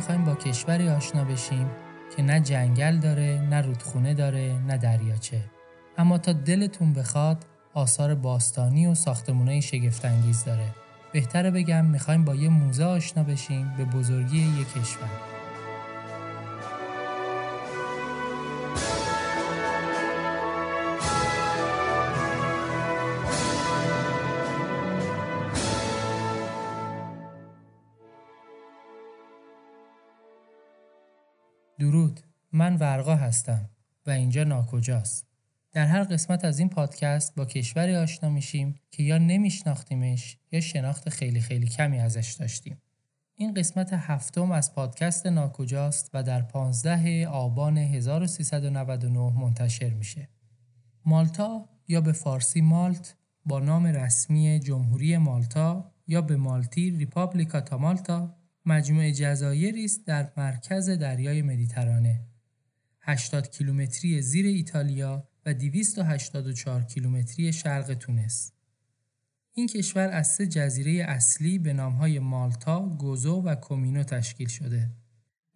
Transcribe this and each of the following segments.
می‌خوایم با کشوری آشنا بشیم که نه جنگل داره، نه رودخونه داره، نه دریاچه. اما تا دلتون بخواد آثار باستانی و ساختمونای شگفتانگیز داره. بهتره بگم می‌خوایم با یه موزه آشنا بشیم به بزرگی یک کشور. هستم و اینجا ناکجاست. در هر قسمت از این پادکست با کشوری آشنا میشیم که یا نمیشناختیمش یا شناخت خیلی خیلی کمی ازش داشتیم. این قسمت هفتم از پادکست ناکجاست و در 15 آبان 1399 منتشر میشه. مالتا یا به فارسی مالت با نام رسمی جمهوری مالتا یا به مالتی ریپابلیکا تا مالتا مجموعه جزایری است در مرکز دریای مدیترانه. 80 کیلومتری زیر ایتالیا و 284 کیلومتری شرق تونس این کشور از سه جزیره اصلی به نامهای مالتا، گوزو و کومینو تشکیل شده.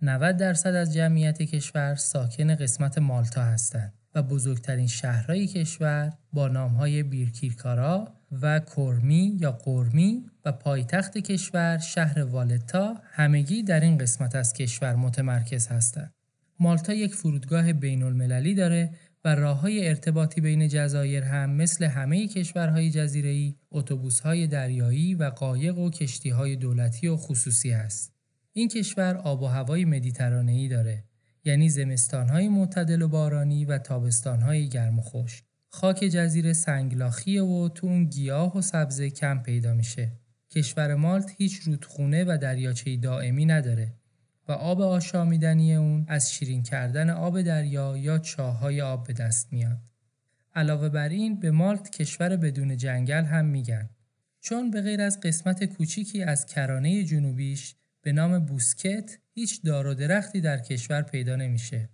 90 درصد از جمعیت کشور ساکن قسمت مالتا هستند و بزرگترین شهرهای کشور با نامهای بیرکیرکارا و کرمی یا قرمی و پایتخت کشور شهر والتا همگی در این قسمت از کشور متمرکز هستند. مالتا یک فرودگاه بین المللی داره و راه های ارتباطی بین جزایر هم مثل همه کشورهای جزیره‌ای اتوبوس‌های دریایی و قایق و کشتی‌های دولتی و خصوصی است. این کشور آب و هوای مدیترانه‌ای داره یعنی زمستانهای معتدل و بارانی و تابستانهای گرم و خوش. خاک جزیره سنگلاخیه و تو اون گیاه و سبزه کم پیدا میشه. کشور مالت هیچ رودخونه و دریاچه دائمی نداره و آب آشامیدنی اون از شیرین کردن آب دریا یا چاهای آب به دست میاد. علاوه بر این به مالت کشور بدون جنگل هم میگن. چون به غیر از قسمت کوچیکی از کرانه جنوبیش به نام بوسکت هیچ دار و درختی در کشور پیدا نمیشه.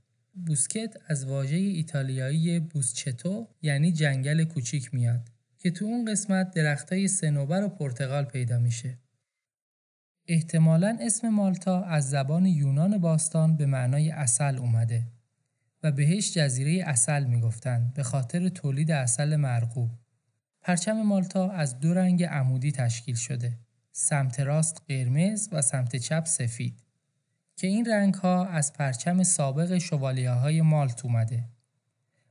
بوسکت از واژه ایتالیایی بوسچتو یعنی جنگل کوچیک میاد که تو اون قسمت درختای سنوبر و پرتغال پیدا میشه. احتمالا اسم مالتا از زبان یونان باستان به معنای اصل اومده و بهش جزیره اصل می‌گفتند به خاطر تولید اصل مرغوب. پرچم مالتا از دو رنگ عمودی تشکیل شده. سمت راست قرمز و سمت چپ سفید که این رنگ ها از پرچم سابق شوالیه های مالت اومده.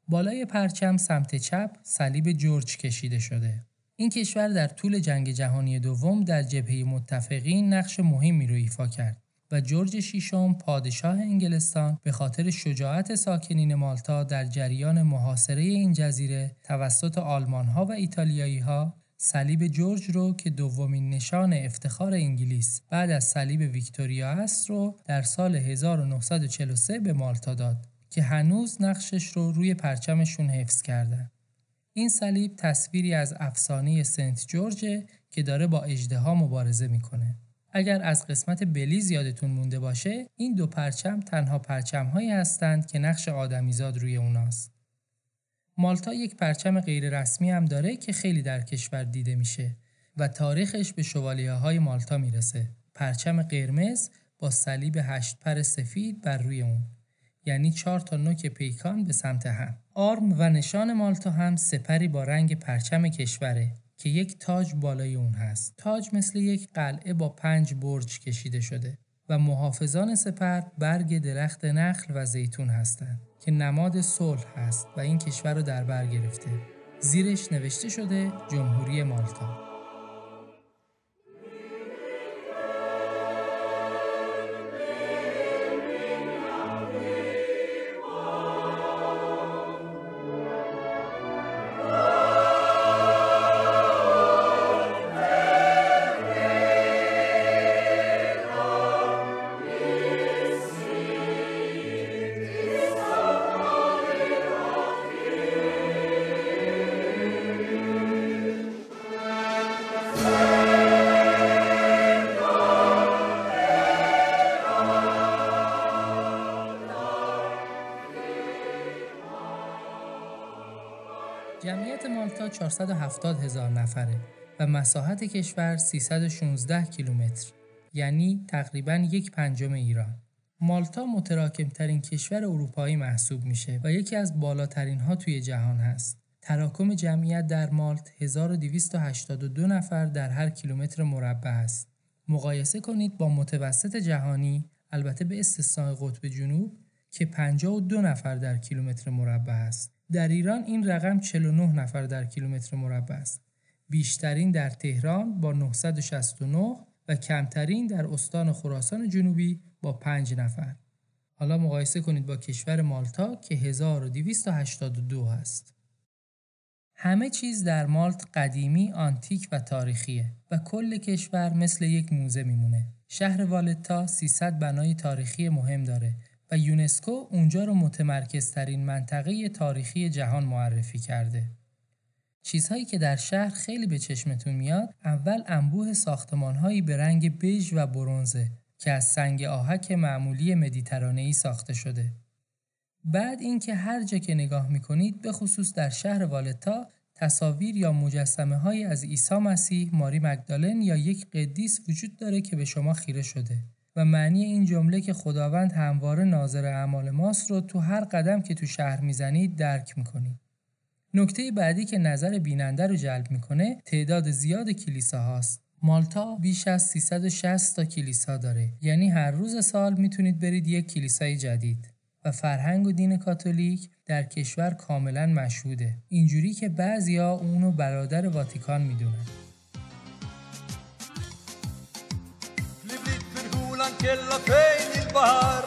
بالای پرچم سمت چپ صلیب جورج کشیده شده. این کشور در طول جنگ جهانی دوم در جبهه متفقین نقش مهمی رو ایفا کرد و جورج شیشم پادشاه انگلستان به خاطر شجاعت ساکنین مالتا در جریان محاصره این جزیره توسط آلمان ها و ایتالیایی ها صلیب جورج رو که دومین نشان افتخار انگلیس بعد از صلیب ویکتوریا است رو در سال 1943 به مالتا داد که هنوز نقشش رو روی پرچمشون حفظ کردن. این صلیب تصویری از افسانه سنت جورج که داره با اجدها مبارزه می‌کنه. اگر از قسمت بلیز یادتون مونده باشه این دو پرچم تنها پرچم هایی هستند که نقش آدمیزاد روی اوناست. مالتا یک پرچم غیر رسمی هم داره که خیلی در کشور دیده میشه و تاریخش به شوالیه های مالتا می‌رسه. پرچم قرمز با صلیب هشت پر سفید بر روی اون. یعنی چهار تا نوک پیکان به سمت هم. آرم و نشان مالتا هم سپری با رنگ پرچم کشوره که یک تاج بالای اون هست. تاج مثل یک قلعه با پنج برج کشیده شده و محافظان سپر برگ درخت نخل و زیتون هستند که نماد صلح هست و این کشور رو در بر گرفته. زیرش نوشته شده جمهوری مالتا. جمعیت مالتا 470 هزار نفره و مساحت کشور 316 کیلومتر. یعنی تقریبا یک پنجم ایران. مالتا متراکم ترین کشور اروپایی محسوب میشه و یکی از بالاترین ها توی جهان هست. تراکم جمعیت در مالت 1282 نفر در هر کیلومتر مربع است. مقایسه کنید با متوسط جهانی البته به استثنای قطب جنوب که 52 نفر در کیلومتر مربع است. در ایران این رقم 49 نفر در کیلومتر مربع است. بیشترین در تهران با 969 و کمترین در استان خراسان جنوبی با 5 نفر. حالا مقایسه کنید با کشور مالتا که 1282 است. همه چیز در مالت قدیمی، آنتیک و تاریخیه و کل کشور مثل یک موزه میمونه. شهر والتا 300 بنای تاریخی مهم داره و یونسکو اونجا رو متمرکزترین منطقه تاریخی جهان معرفی کرده. چیزهایی که در شهر خیلی به چشمتون میاد اول انبوه ساختمانهایی به رنگ بژ و برونزه که از سنگ آهک معمولی مدیترانه‌ای ساخته شده. بعد اینکه هر جا که نگاه می‌کنید به خصوص در شهر والتا تصاویر یا مجسمه های از عیسی مسیح، ماری مگدالن یا یک قدیس وجود داره که به شما خیره شده و معنی این جمله که خداوند همواره ناظر اعمال ماست رو تو هر قدم که تو شهر می‌زنید درک می‌کنید. نکته بعدی که نظر بیننده رو جلب می‌کنه تعداد زیاد کلیسا هاست. مالتا بیش از 360 تا کلیسا داره یعنی هر روز سال می‌تونید برید یک کلیسای جدید. و فرهنگ و دین کاتولیک در کشور کاملا مشهوده اینجوری که بعضیا اونو برادر واتیکان می‌دونن kella fejn il-bahar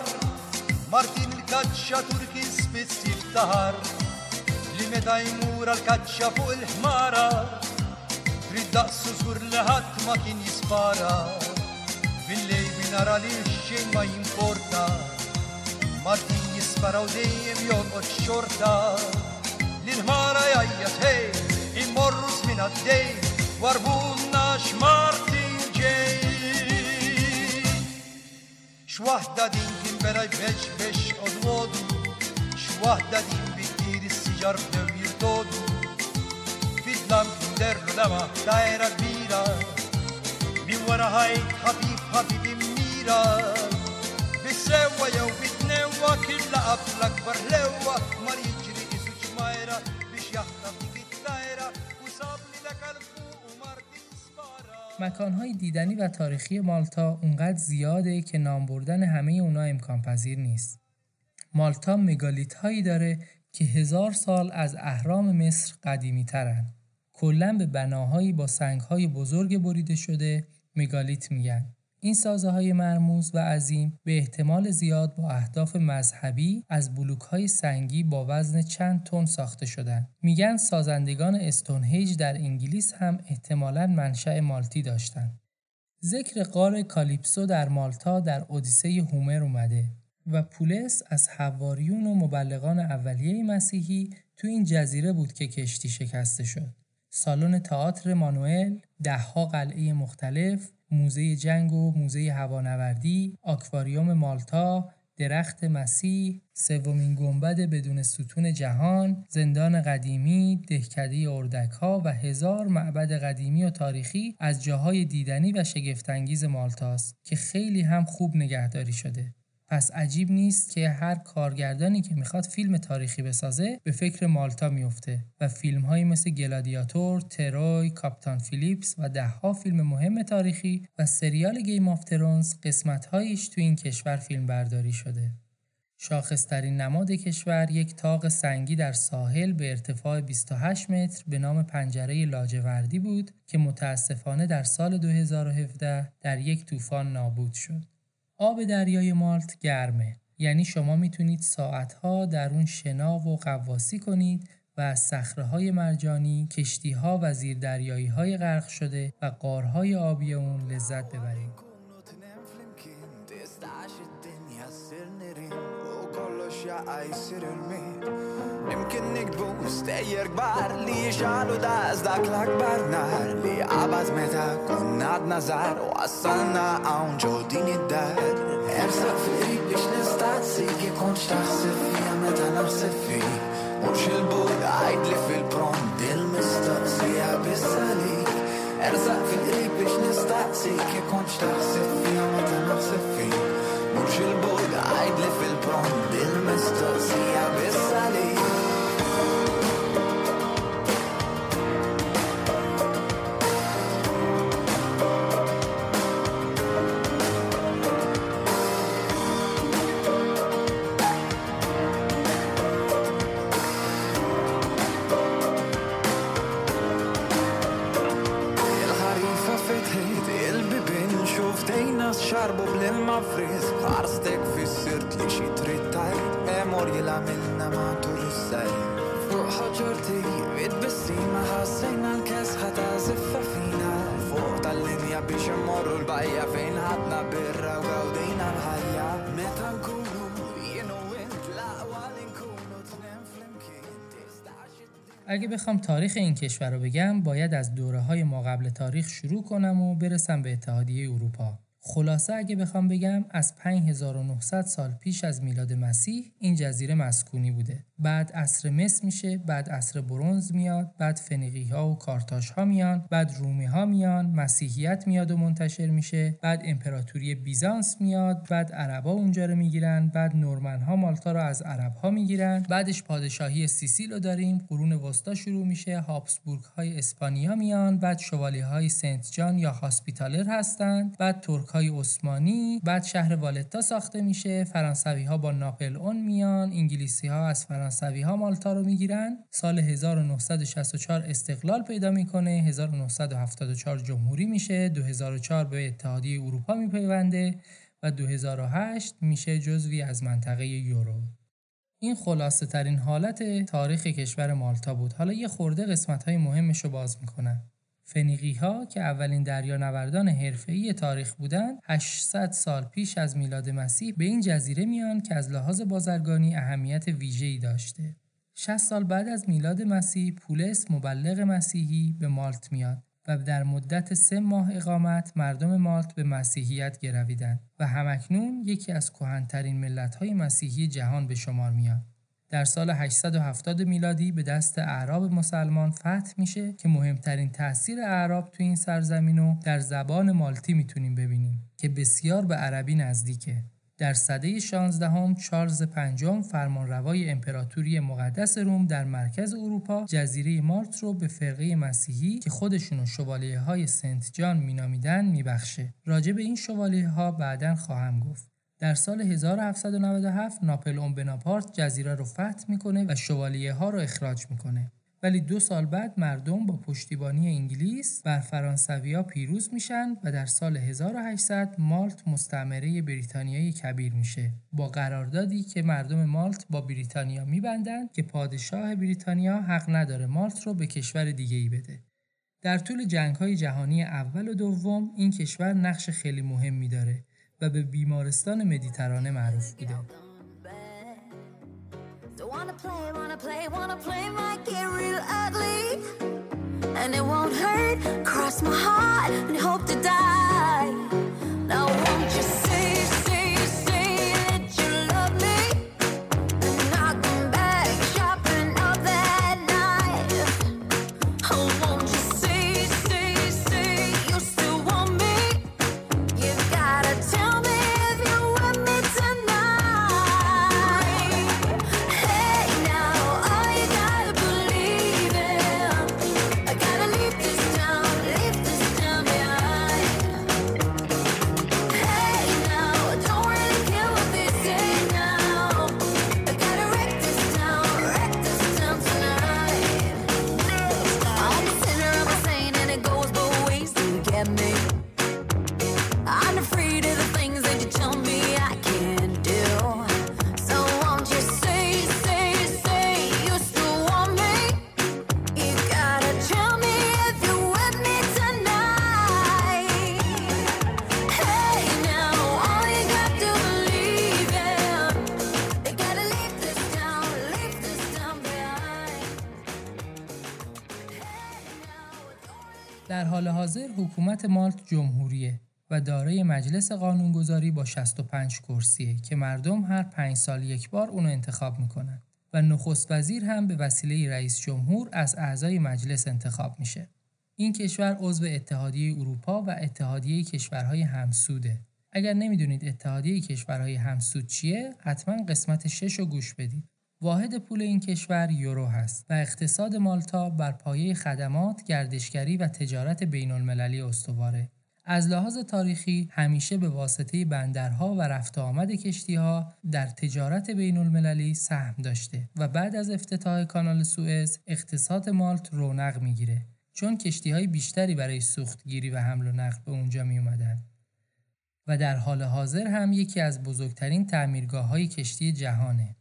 Martin il cacciatur chi spiss il tahar. Li meta jmur għal-kaċċa fuq il-ħmara trid daqsu żgur li ħadd ma kien jispara Billej binara li xejn ma jimporta Martin jisparaw dejjem jonqod xorta L-ħmara jajjat hej, immorru żmien għaddej Warbunna xmara X'waħda din kien bera jbeċ biex odwodu X'waħda din bittir is-siġar bdew jirtodu Fidlam kien derlu lama dajra kbira. Min wara ħajt ħabib ħabib immira. Bissewa jew bit مکانهای دیدنی و تاریخی مالتا اونقدر زیاده که نام بردن همه اونا امکان پذیر نیست. مالتا مگالیت هایی داره که هزار سال از اهرام مصر قدیمی ترن. کلا به بناهایی با سنگ های بزرگ بریده شده مگالیت میگن. این سازه های مرموز و عظیم به احتمال زیاد با اهداف مذهبی از بلوک های سنگی با وزن چند تن ساخته شدند. میگن سازندگان استونهیج در انگلیس هم احتمالاً منشأ مالتی داشتند. ذکر قار کالیپسو در مالتا در اودیسه هومر اومده و پولس از حواریون و مبلغان اولیه مسیحی تو این جزیره بود که کشتی شکسته شد. سالن تئاتر مانوئل، دهها قلعه مختلف، موزه جنگ و موزه هوانوردی، آکواریوم مالتا، درخت مسیح، سومین گنبد بدون ستون جهان، زندان قدیمی، دهکده اردک ها و هزار معبد قدیمی و تاریخی از جاهای دیدنی و شگفتانگیز مالتاست که خیلی هم خوب نگهداری شده. پس عجیب نیست که هر کارگردانی که می‌خواد فیلم تاریخی بسازه به فکر مالتا میفته و فیلم هایی مثل گلادیاتور، تروی، کاپتان فیلیپس و دهها فیلم مهم تاریخی و سریال گیم آف ترونز قسمت هایش تو این کشور فیلم برداری شده. شاخصترین نماد کشور یک طاق سنگی در ساحل به ارتفاع 28 متر به نام پنجره لاجوردی بود که متاسفانه در سال 2017 در یک طوفان نابود شد. آب دریای مالت گرمه یعنی شما می‌تونید ساعتها در اون شنا و قواسی کنید و از صخره های مرجانی، کشتی ها و زیر دریایی های غرق شده و قارهای آبی اون لذت ببرید. kien nikbu stejjer gbar li xalu daqs dak l-akbar nar li qabad meta kunnad nazar u għassalna għawn ġo din id-dar. Emsa fil biex nistazzi kif kon xtaħsib fija meta naħsib fi. Mux il-bud għajd li fil-prom dil-mistoqsija bissali. Erza fil-qrib biex nistaqsi kif kon xtaħsib fija meta naħsib fi. Mux il-bud għajd li fil-prom dil-mistoqsija bissali. بالمفرز قرصتك في السرت لي شي تريد تايت امور يلعملنا مع طول السيل فوق حجرتي بيت بالسيمة حسينا الكاس هتعزف فينا فوق طلنيا بيش نمروا البقية فين حدنا بالروقة ودينا الحياة متى نكونوا ينو انت لا ولا نكونوا تنام فلمكين تستعشد اگه بخوام تاریخ این کشور رو بگم باید از دوره های ما قبل تاریخ شروع کنم و برسم به اتحادیه اروپا. خلاصه اگه بخوام بگم از 5900 سال پیش از میلاد مسیح این جزیره مسکونی بوده. بعد عصر مصر میشه، بعد عصر برونز میاد، بعد فنیقی ها و کارتاش ها میان، بعد رومی ها میان، مسیحیت میاد و منتشر میشه، بعد امپراتوری بیزانس میاد، بعد عربا اونجا رو می‌گیرن، بعد نورمن ها مالتا رو از عرب ها می‌گیرن، بعدش پادشاهی سیسیل رو داریم، قرون وسطا شروع میشه، هابسبورگ های اسپانیا میان، بعد شوالیه های سنت جان یا هاسپیتالر هستند، بعد ترک های عثمانی، بعد شهر والتا ساخته میشه، فرانسوی ها با ناپلئون میان، انگلیسی ها از فرانسوی ها مالتا رو می‌گیرن، سال 1964 استقلال پیدا می‌کنه، 1974 جمهوری میشه، 2004 به اتحادیه اروپا می‌پیونده و 2008 میشه جزوی از منطقه یورو. این خلاصه ترین حالت تاریخ کشور مالتا بود. حالا یه خورده قسمت های مهمش رو باز می‌کنم. فنیقی ها که اولین دریانوردان حرفه‌ای تاریخ بودند 800 سال پیش از میلاد مسیح به این جزیره میان که از لحاظ بازرگانی اهمیت ویژه‌ای داشته 60 سال بعد از میلاد مسیح پولس مبلغ مسیحی به مالت میاد و در مدت سه ماه اقامت مردم مالت به مسیحیت گرویدند و همکنون یکی از کهنترین ملت‌های مسیحی جهان به شمار میاد. در سال 870 میلادی به دست اعراب مسلمان فتح میشه که مهمترین تاثیر اعراب تو این سرزمین رو در زبان مالتی می‌تونیم ببینیم که بسیار به عربی نزدیکه. در سده 16 هم چارلز پنجم فرمانروای امپراتوری مقدس روم در مرکز اروپا جزیره مالت رو به فرقه مسیحی که خودشونو شوالیه های سنت جان مینامیدن میبخشه. راجع به این شوالیه ها بعدا خواهم گفت. در سال 1797 ناپلئون بناپارت جزیره رو فتح می‌کنه و شوالیه ها رو اخراج می‌کنه. ولی دو سال بعد مردم با پشتیبانی انگلیس بر فرانسویا پیروز میشن و در سال 1800 مالت مستعمره بریتانیایی کبیر میشه. با قراردادی که مردم مالت با بریتانیا میبندن که پادشاه بریتانیا حق نداره مالت رو به کشور دیگه ای بده. در طول جنگ های جهانی اول و دوم این کشور نقش خیلی مهمی داره. و به بیمارستان مدیترانه معروف بوده. And it won't hurt, cross my heart and hope to die. Now حاضر حکومت مالت جمهوریه و دارای مجلس قانونگذاری با 65 کرسیه که مردم هر پنج سال یک بار اونو انتخاب می‌کنن و نخست وزیر هم به وسیله رئیس جمهور از اعضای مجلس انتخاب میشه. این کشور عضو اتحادیه اروپا و اتحادیه کشورهای همسوده. اگر نمی‌دونید اتحادیه کشورهای همسود چیه، حتما قسمت 6 رو گوش بدید. واحد پول این کشور یورو هست و اقتصاد مالتا بر پایه خدمات، گردشگری و تجارت بین المللی استواره. از لحاظ تاریخی همیشه به واسطه بندرها و رفت آمد کشتیها در تجارت بین المللی سهم داشته و بعد از افتتاح کانال سوئز اقتصاد مالت رونق می‌گیره چون کشتی های بیشتری برای سوختگیری و حمل و نقل به اونجا می اومدن. و در حال حاضر هم یکی از بزرگترین تعمیرگاه های کشتی جهانه.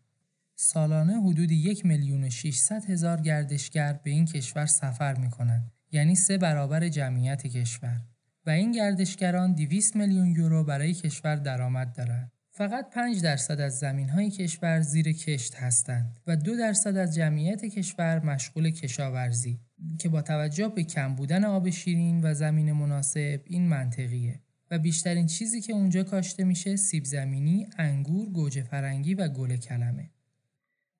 سالانه حدود یک میلیون و 600 هزار گردشگر به این کشور سفر می‌کنن یعنی سه برابر جمعیت کشور و این گردشگران 200 میلیون یورو برای کشور درآمد دارند. فقط 5 درصد از زمین های کشور زیر کشت هستند و 2 درصد از جمعیت کشور مشغول کشاورزی که با توجه به کم بودن آب شیرین و زمین مناسب این منطقیه و بیشترین چیزی که اونجا کاشته میشه سیب زمینی، انگور، گوجه فرنگی و گل کلمه.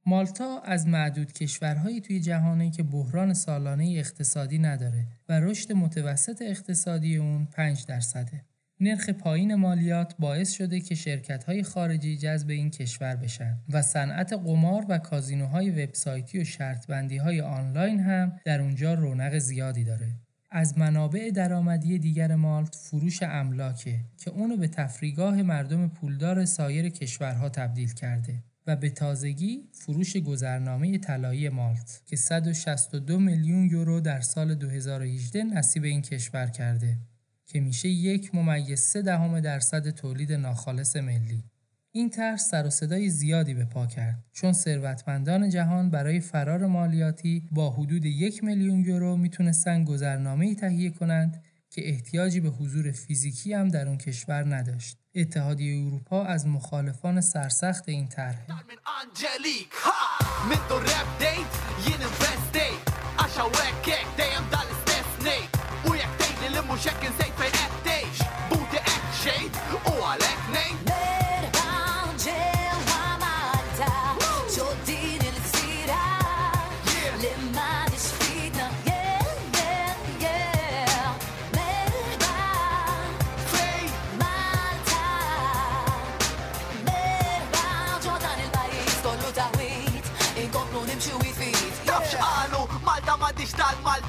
مالتا از معدود کشورهایی توی جهانی که بحران سالانه اقتصادی نداره و رشد متوسط اقتصادی اون 5 درصده. نرخ پایین مالیات باعث شده که شرکت‌های خارجی جذب این کشور بشن و صنعت قمار و کازینوهای وبسایتی و شرطبندی‌های آنلاین هم در اونجا رونق زیادی داره. از منابع درآمدی دیگر مالت فروش املاکه که اونو به تفریگاه مردم پولدار سایر کشورها تبدیل کرده. و به تازگی فروش گذرنامه طلایی مالت که 162 میلیون یورو در سال 2018 نصیب این کشور کرده که میشه یک ممیز سه دهم درصد تولید ناخالص ملی. این طرح سر و صدای زیادی به پا کرد چون ثروتمندان جهان برای فرار مالیاتی با حدود یک میلیون یورو می‌تونستن گذرنامه تهیه کنند که احتیاجی به حضور فیزیکی هم در اون کشور نداشت. اتحادیه اروپا از مخالفان سرسخت این طرح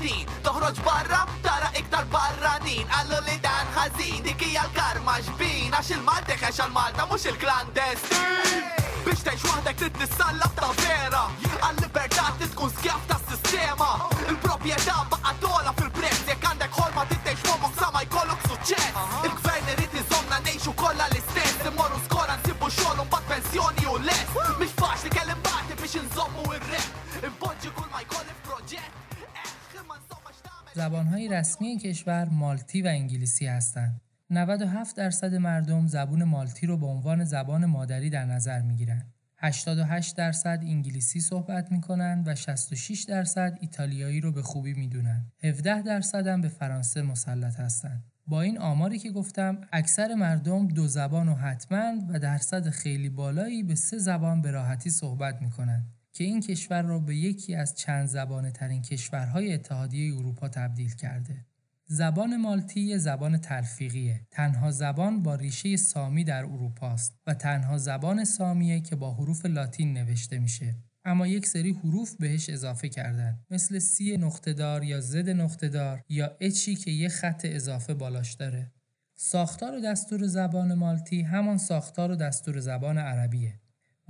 tal-Maltin Toħroġ barra tara iktar barranin. Għallu li dan ħazin dik hija l-karma ġbin Għax il-Malti xex għal-Malta mux il-klandestin. Biex teħx waħdek trid nissallaf ta' vera. Għal-libertà trid tkun skjaf ta' sistema رسمی کشور مالتی و انگلیسی هستند. 97 درصد مردم زبان مالتی رو به عنوان زبان مادری در نظر می‌گیرن. 88 درصد انگلیسی صحبت می‌کنن و 66 درصد ایتالیایی رو به خوبی می‌دونن. 17 درصد هم به فرانسه مسلط هستند. با این آماری که گفتم اکثر مردم دو زبان و حتما و درصد خیلی بالایی به سه زبان به راحتی صحبت می‌کنن. که این کشور را به یکی از چند زبانه ترین کشورهای اتحادیه اروپا تبدیل کرده. زبان مالتی یه زبان تلفیقیه. تنها زبان با ریشه سامی در اروپا است و تنها زبان سامیه که با حروف لاتین نوشته میشه. اما یک سری حروف بهش اضافه کردن مثل سی نقطه‌دار یا زد نقطه‌دار یا اچی که یه خط اضافه بالاش داره. ساختار و دستور زبان مالتی همان ساختار و دستور زبان عربیه.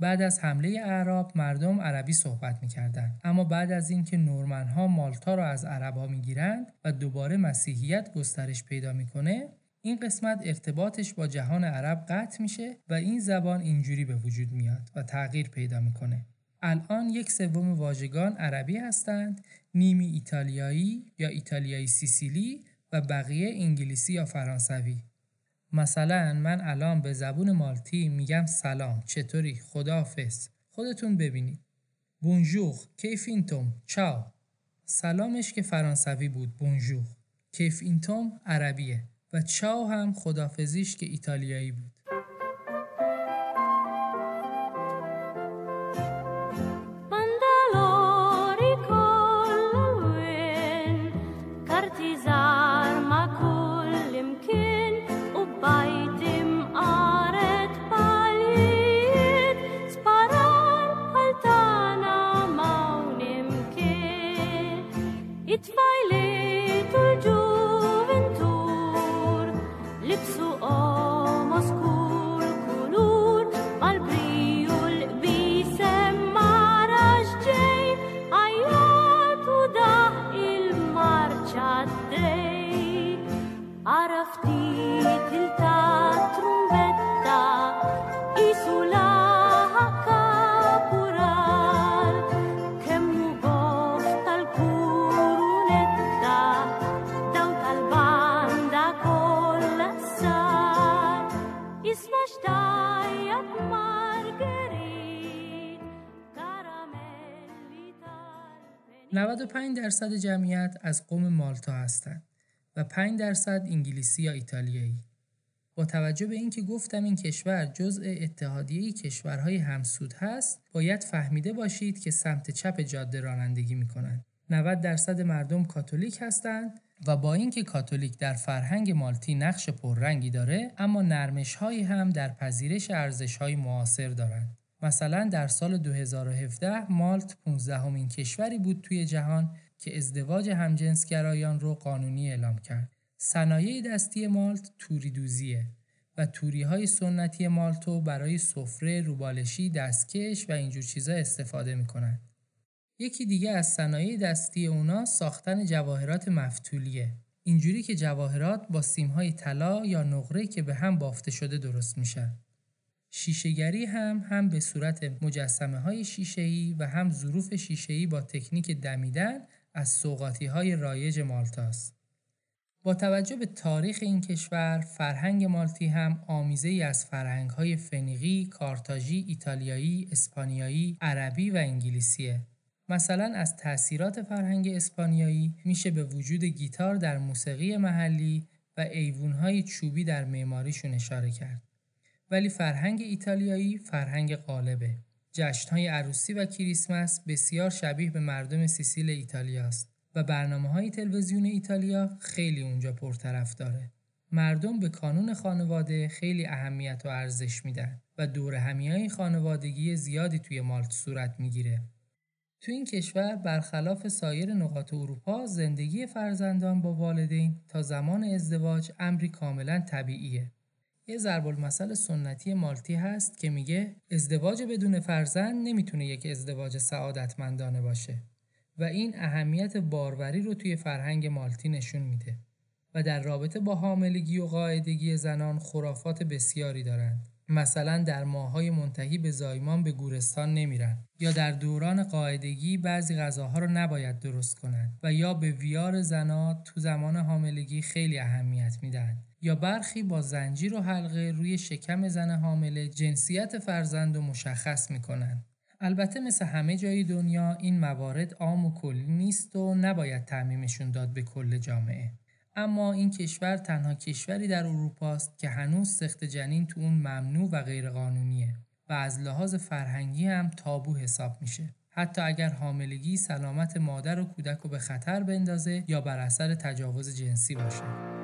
بعد از حمله اعراب مردم عربی صحبت می‌کردند. اما بعد از اینکه نورمنها مالتا را از عربها می‌گیرند و دوباره مسیحیت گسترش پیدا می‌کنه این قسمت ارتباطش با جهان عرب قطع میشه و این زبان اینجوری به وجود میاد و تغییر پیدا می‌کنه. الان یک سوم واژگان عربی هستند نیمی ایتالیایی یا ایتالیایی سیسیلی و بقیه انگلیسی یا فرانسوی. مثلا من الان به زبون مالتی میگم سلام چطوری؟ خداحافظ. خودتون ببینید. بونژور کیف اینتوم چاو. سلامش که فرانسوی بود بونژور کیف اینتوم عربیه و چاو هم خدافزیش که ایتالیایی بود. Mandalori 95 درصد جمعیت از قوم مالتا هستند و 5 درصد انگلیسی یا ایتالیایی. با توجه به اینکه گفتم این کشور جزء اتحادیه کشورهای همسود هست، باید فهمیده باشید که سمت چپ جاده رانندگی می‌کنند. 90 درصد مردم کاتولیک هستند و با اینکه کاتولیک در فرهنگ مالتی نقش پررنگی داره، اما نرمش هایی هم در پذیرش ارزش های معاصر دارند. مثلا در سال 2017 مالت 15 همین کشوری بود توی جهان که ازدواج همجنسگرایان رو قانونی اعلام کرد. صنایع دستی مالت توری دوزیه و توری های سنتی مالتو برای سفره، روبالشی، دستکش و اینجور چیزا استفاده می‌کنن. یکی دیگه از صنایع دستی اونا ساختن جواهرات مفتولیه. اینجوری که جواهرات با سیمهای طلا یا نقره که به هم بافته شده درست میشن. شیشهگری هم هم به صورت مجسمه های شیشه‌ای و هم ظروف شیشه‌ای با تکنیک دمیدن از سوغاتی های رایج مالتاست. با توجه به تاریخ این کشور، فرهنگ مالتی هم آمیزه ای از فرهنگ های فنیقی، کارتاژی، ایتالیایی، اسپانیایی، عربی و انگلیسیه. مثلا از تأثیرات فرهنگ اسپانیایی میشه به وجود گیتار در موسیقی محلی و ایوونهای چوبی در معماریشون اشاره کرد. ولی فرهنگ ایتالیایی فرهنگ غالبه. جشنهای عروسی و کریسمس بسیار شبیه به مردم سیسیل ایتالیا است و برنامه های تلویزیون ایتالیا خیلی اونجا پرطرف داره. مردم به کانون خانواده خیلی اهمیت و ارزش میدن و دور های خانوادگی زیادی توی مالت صورت می‌گیره. تو این کشور برخلاف سایر نقاط اروپا زندگی فرزندان با والدین تا زمان ازدواج امری کاملا طبیعیه. یه ضرب المثل سنتی مالتی هست که میگه ازدواج بدون فرزند نمی‌تونه یک ازدواج سعادتمندانه باشه و این اهمیت باروری رو توی فرهنگ مالتی نشون میده و در رابطه با حاملگی و قاعدگی زنان خرافات بسیاری دارند. مثلا در ماهای منتهی به زایمان به گورستان نمیرن یا در دوران قاعدگی بعضی غذاها رو نباید درست کنند و یا به ویار زنات تو زمان حاملگی خیلی اهمیت میدن. یا برخی با زنجیر و حلقه روی شکم زن حامله جنسیت فرزند رو مشخص می‌کنن. البته مثل همه جای دنیا این موارد عام و کلی نیست و نباید تعمیمشون داد به کل جامعه. اما این کشور تنها کشوری در اروپا است که هنوز سخت جنین تو اون ممنوع و غیرقانونیه و از لحاظ فرهنگی هم تابو حساب میشه. حتی اگر حاملگی سلامت مادر و کودک رو به خطر بندازه یا بر اثر تجاوز جنسی باشه.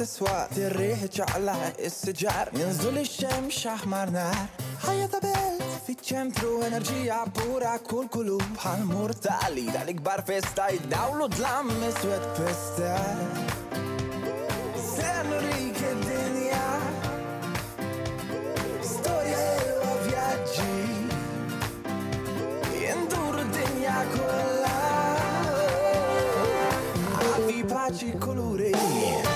يفقع في الريح على السجار. ينزل الشمس أحمر نار. حياة بيت. في centro energia pura col قلوب هالمورتالي ده الكبار فيستا يداولوا دلام أسود بيستا سنوريك الدنيا. ستوريا وفياجي يندور الدنيا كلها. Happy pace colore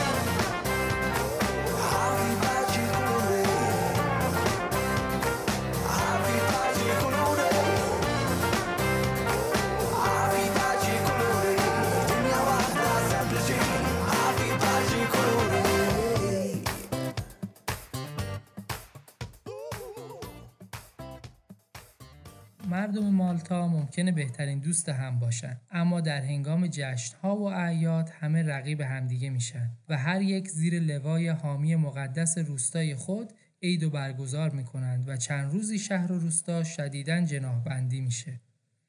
ممکنه بهترین دوست هم باشن. اما در هنگام جشنها و اعیاد همه رقیب همدیگه میشن و هر یک زیر لوای حامی مقدس روستای خود عید و برگزار می‌کنند و چند روزی شهر و روستا شدیداً جناحبندی میشه.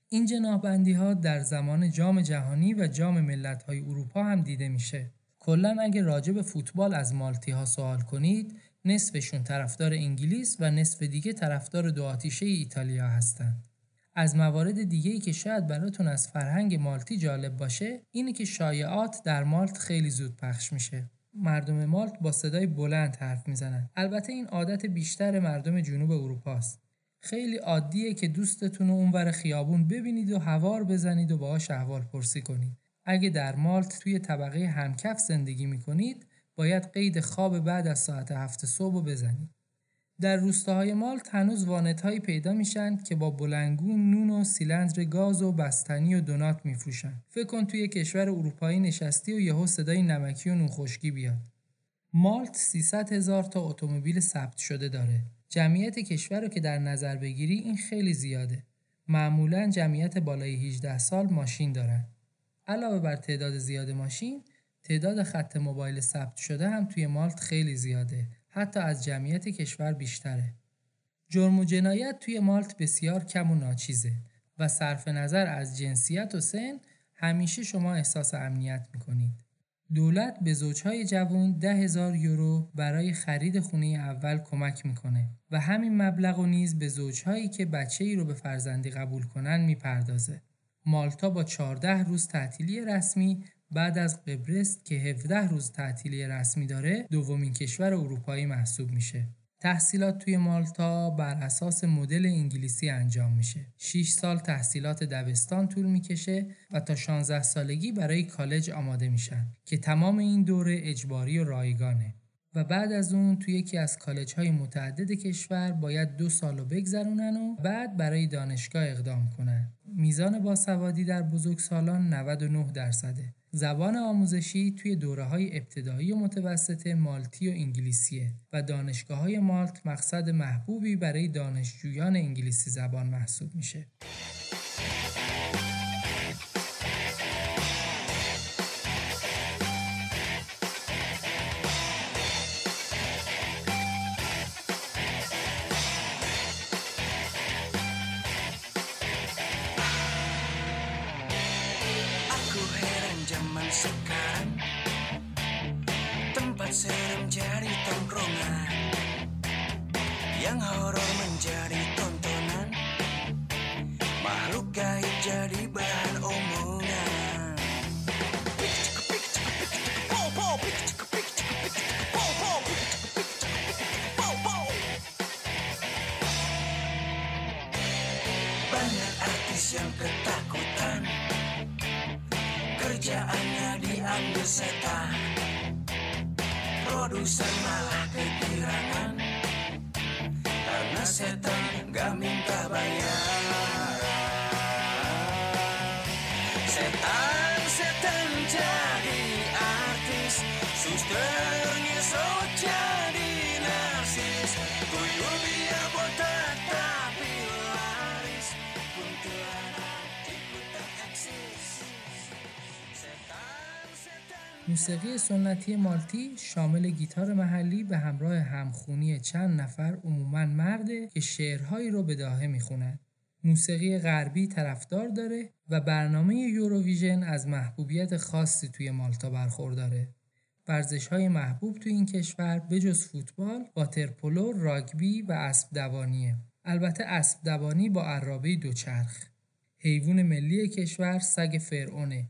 این جناحبندی ها در زمان جام جهانی و جام ملت های اروپا هم دیده میشه. کلا اگه راجع به فوتبال از مالتی ها سوال کنید نصفشون طرفدار انگلیس و نصف دیگه طرفدار دو آتیشه ایتالیا هستند. از موارد دیگه ای که شاید براتون از فرهنگ مالتی جالب باشه اینه که شایعات در مالت خیلی زود پخش میشه. مردم مالت با صدای بلند حرف می‌زنن. البته این عادت بیشتر مردم جنوب اروپاست. خیلی عادیه که دوستتون رو اونور خیابون ببینید و هوار بزنید و باهاش احوال پرسی کنید. اگه در مالت توی طبقه همکف زندگی می‌کنید باید قید خواب بعد از ساعت هفت صبح بزنید. در روستاهای مالت هنوز وانتهایی پیدا میشن که با بلنگون نون و سیلندر گاز و بستنی و دونات میفروشن. فکر کن توی کشور اروپایی نشستی و یهو صدای نمکی و نون خشکی بیاد. مالت 300 هزار تا اتومبیل ثبت شده داره. جمعیت کشور رو که در نظر بگیری این خیلی زیاده. معمولا جمعیت بالای 18 سال ماشین دارن. علاوه بر تعداد زیاد ماشین، تعداد خط موبایل ثبت شده هم توی مالت خیلی زیاده. حتی از جمعیت کشور بیشتره. جرم و جنایت توی مالت بسیار کم و ناچیزه و صرف نظر از جنسیت و سن همیشه شما احساس امنیت می‌کنید. دولت به زوجهای جوان ده هزار یورو برای خرید خونه اول کمک می‌کنه و همین مبلغ و نیز به زوجهایی که بچه ای رو به فرزندی قبول کنن می‌پردازه. مالتا با 14 روز تعطیلی رسمی بعد از قبرس که 17 روز تعطیلی رسمی داره دومین کشور اروپایی محسوب میشه. تحصیلات توی مالتا بر اساس مدل انگلیسی انجام میشه. 6 سال تحصیلات دبستان طول می‌کشه و تا 16 سالگی برای کالج آماده میشن که تمام این دوره اجباری و رایگانه. و بعد از اون توی یکی از کالج های متعدد کشور باید دو سالو بگذرونن و بعد برای دانشگاه اقدام کنن. میزان باسوادی در بزرگسالان 99 درصده. زبان آموزشی توی دوره های ابتدایی و متوسط مالتی و انگلیسیه و دانشگاه های مالت مقصد محبوبی برای دانشجویان انگلیسی زبان محسوب میشه. Yang ketakutan. Kerjaannya diambil setan. Produser malah موسیقی سنتی مالتی شامل گیتار محلی به همراه همخونی چند نفر عموما مرده که شعرهایی رو به داهه. موسیقی غربی طرفدار داره و برنامه یوروویژن از محبوبیت خاصی توی مالتا برخورداره. ورزش های محبوب توی این کشور بجز فوتبال، واترپولو، راگبی و اسب دوانیه. البته اسب دوانی با عرابه دوچرخ. حیوان ملی کشور سگ فرعونه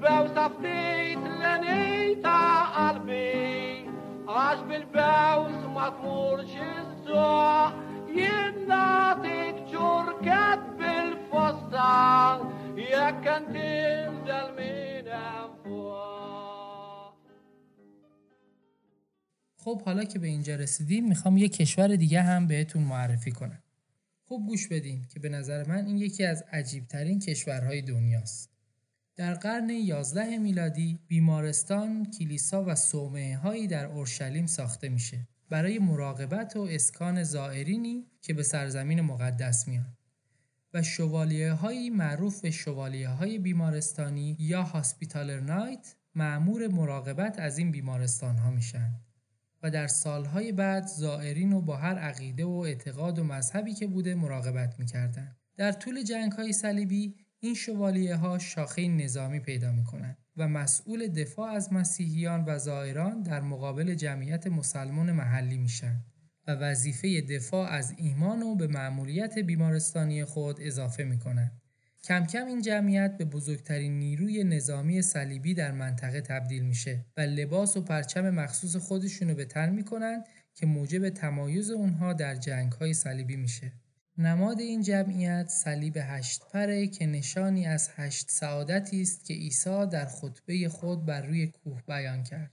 بوصفتيت لني تا قلبي عاش بالبوس ما تمرش الزوع يناتك شركت بالفستان يا den minen får. خب حالا که به اینجا رسیدیم می‌خوام یه کشور دیگه هم بهتون معرفی کنم. خوب گوش بدین که به نظر من این یکی از عجیبترین کشورهای دنیاست. در قرن 11 میلادی بیمارستان، کلیسا و صومعه هایی در اورشلیم ساخته میشه برای مراقبت و اسکان زائرینی که به سرزمین مقدس میان. و شوالیه هایی معروف به شوالیه های بیمارستانی یا هاسپیتالر نایت معمور مراقبت از این بیمارستان ها میشن و در سالهای بعد زائرین رو با هر عقیده و اعتقاد و مذهبی که بوده مراقبت می‌کردن. در طول جنگ های صلیبی این شوالیه ها شاخه نظامی پیدا می‌کنن و مسئول دفاع از مسیحیان و زائران در مقابل جمعیت مسلمان محلی میشن. و وظیفه دفاع از ایمان و به مأموریت بیمارستانی خود اضافه می کم کم این جمعیت به بزرگترین نیروی نظامی صلیبی در منطقه تبدیل میشه و لباس و پرچم مخصوص خودشونو به تن می‌کنن که موجب تمایز اونها در جنگ های صلیبی میشه. نماد این جمعیت صلیب هشت پره که نشانی از هشت سعادتی است که عیسی در خطبه خود بر روی کوه بیان کرد.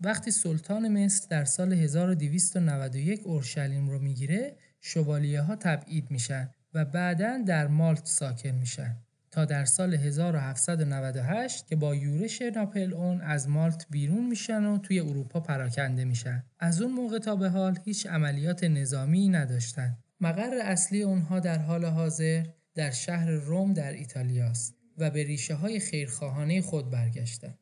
وقتی سلطان مصر در سال 1291 اورشلیم رو می‌گیره شوالیه ها تبعید میشن و بعدا در مالت ساکن میشن تا در سال 1798 که با یورش ناپل اون از مالت بیرون میشن و توی اروپا پراکنده میشن از اون موقع تا به حال هیچ عملیات نظامی نداشتن مقر اصلی اونها در حال حاضر در شهر روم در ایتالیاست و به ریشه های خیرخواهانه خود برگشتن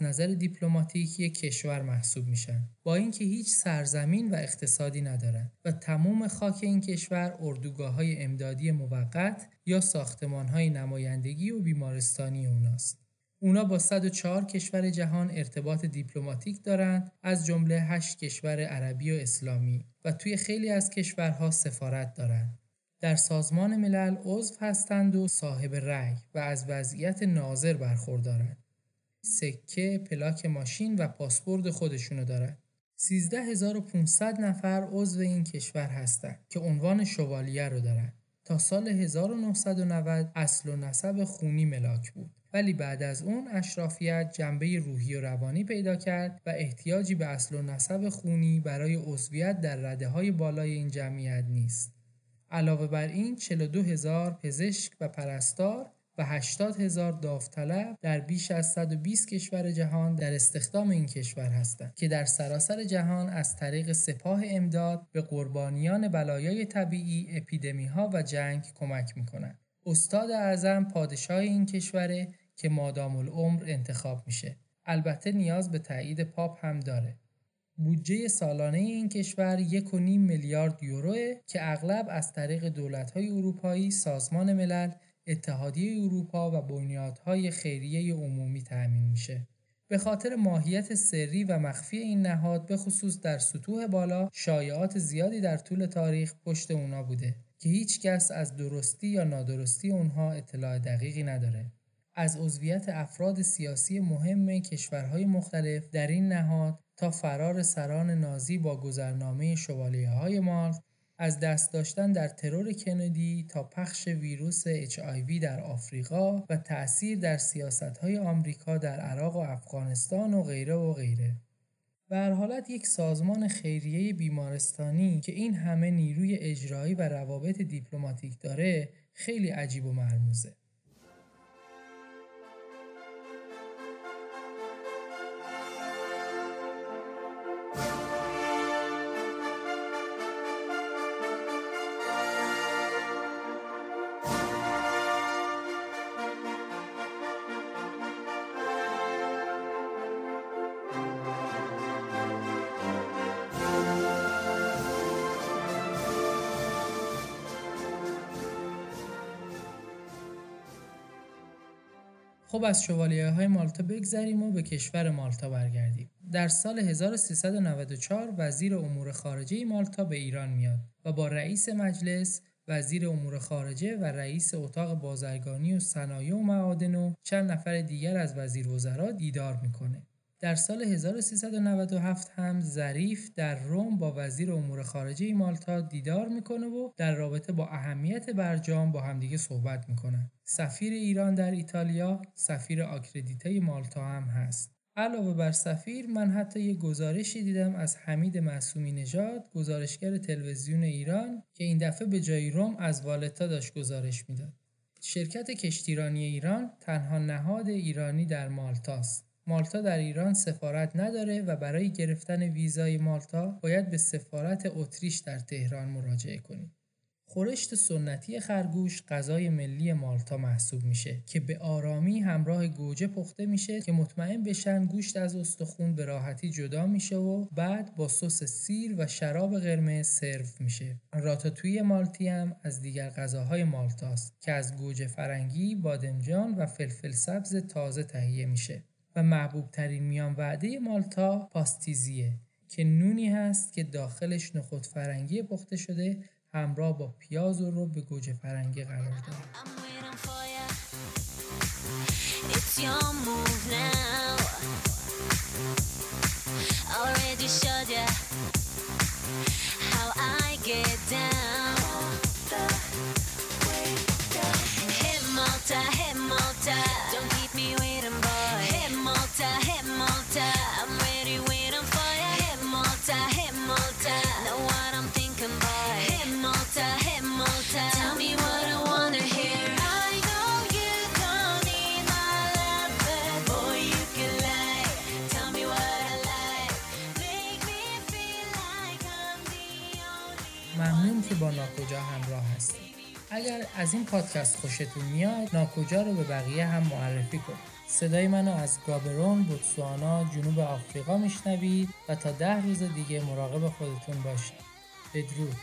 از نظر دیپلماتیک یک کشور محسوب میشن با اینکه هیچ سرزمین و اقتصادی ندارن و تمام خاک این کشور اردوگاه های امدادی موقت یا ساختمان های نمایندگی و بیمارستانی اوناست. اونا با 104 کشور جهان ارتباط دیپلماتیک دارند از جمله 8 کشور عربی و اسلامی و توی خیلی از کشورها سفارت دارند. در سازمان ملل عضو هستند و صاحب رأی و از وضعیت ناظر برخوردارند. سکه، پلاک ماشین و پاسپورت خودشونو دارن. 13500 نفر عضو این کشور هستند که عنوان شوالیه رو دارن. تا سال 1990 اصل و نسب خونی ملاک بود. ولی بعد از اون اشرافیت جنبه روحی و روانی پیدا کرد و احتیاجی به اصل و نسب خونی برای عضویت در رده های بالای این جمعیت نیست. علاوه بر این 42 هزار پزشک و پرستار و 80 هزار داوطلب در بیش از 120 کشور جهان در استخدام این کشور هستند که در سراسر جهان از طریق سپاه امداد به قربانیان بلایای طبیعی، اپیدمی ها و جنگ کمک می‌کنند. استاد اعظم پادشاه این کشوره که مادام العمر انتخاب میشه. البته نیاز به تایید پاپ هم داره. بودجه سالانه این کشور یک و نیم میلیارد یوروه که اغلب از طریق دولت‌های اروپایی، سازمان ملل، اتحادیه اروپا و بنیادهای خیریه عمومی تأمین میشه. به خاطر ماهیت سری و مخفی این نهاد به خصوص در سطوح بالا شایعات زیادی در طول تاریخ پشت اونا بوده که هیچ کس از درستی یا نادرستی اونها اطلاع دقیقی نداره. از عضویت افراد سیاسی مهم کشورهای مختلف در این نهاد تا فرار سران نازی با گذرنامه شوالیه های از دست داشتن در ترور کندی تا پخش ویروس HIV در آفریقا و تأثیر در سیاست های آمریکا در عراق و افغانستان و غیره و غیره. به حالت یک سازمان خیریه بیمارستانی که این همه نیروی اجرایی و روابط دیپلماتیک داره خیلی عجیب و مرموزه. خب از شوالیه های مالتا بگذریم و به کشور مالتا برگردیم. در سال 1394 وزیر امور خارجه مالتا به ایران میاد و با رئیس مجلس وزیر امور خارجه و رئیس اتاق بازرگانی و صنایع و معادن و چند نفر دیگر از وزیر وزرا دیدار می‌کنه. در سال 1397 هم ظریف در روم با وزیر امور خارجه مالتا دیدار می‌کنه و در رابطه با اهمیت برجام با همدیگه صحبت می‌کنن. سفیر ایران در ایتالیا سفیر آکردیته مالتا هم هست. علاوه بر سفیر من حتی یه گزارشی دیدم از حمید معصومی نژاد گزارشگر تلویزیون ایران که این دفعه به جای روم از والتا داشت گزارش می‌داد. شرکت کشتیرانی ایران تنها نهاد ایرانی در مالتاست. مالتا در ایران سفارت نداره و برای گرفتن ویزای مالتا باید به سفارت اتریش در تهران مراجعه کنید. خورشت سنتی خرگوش غذای ملی مالتا محسوب میشه که به آرامی همراه گوجه پخته میشه که مطمئن بشن گوشت از استخون به راحتی جدا میشه و بعد با سس سیر و شراب قرمز سرو میشه. راتاتوی مالتی هم از دیگر غذاهای مالتاست که از گوجه فرنگی، بادمجان و فلفل سبز تازه تهیه میشه. و محبوب ترین میان وعده مالتا پاستیزیه که نونی هست که داخلش نخود فرنگی پخته شده همراه با پیاز و رو به گوجه فرنگی قرار داره با ناکجا همراه هستید اگر از این پادکست خوشتون میاد ناکجا رو به بقیه هم معرفی کنید صدای منو از گابرون، بوتسوانا، جنوب آفریقا میشنوید و تا ده روز دیگه مراقب خودتون باشید. بدرود.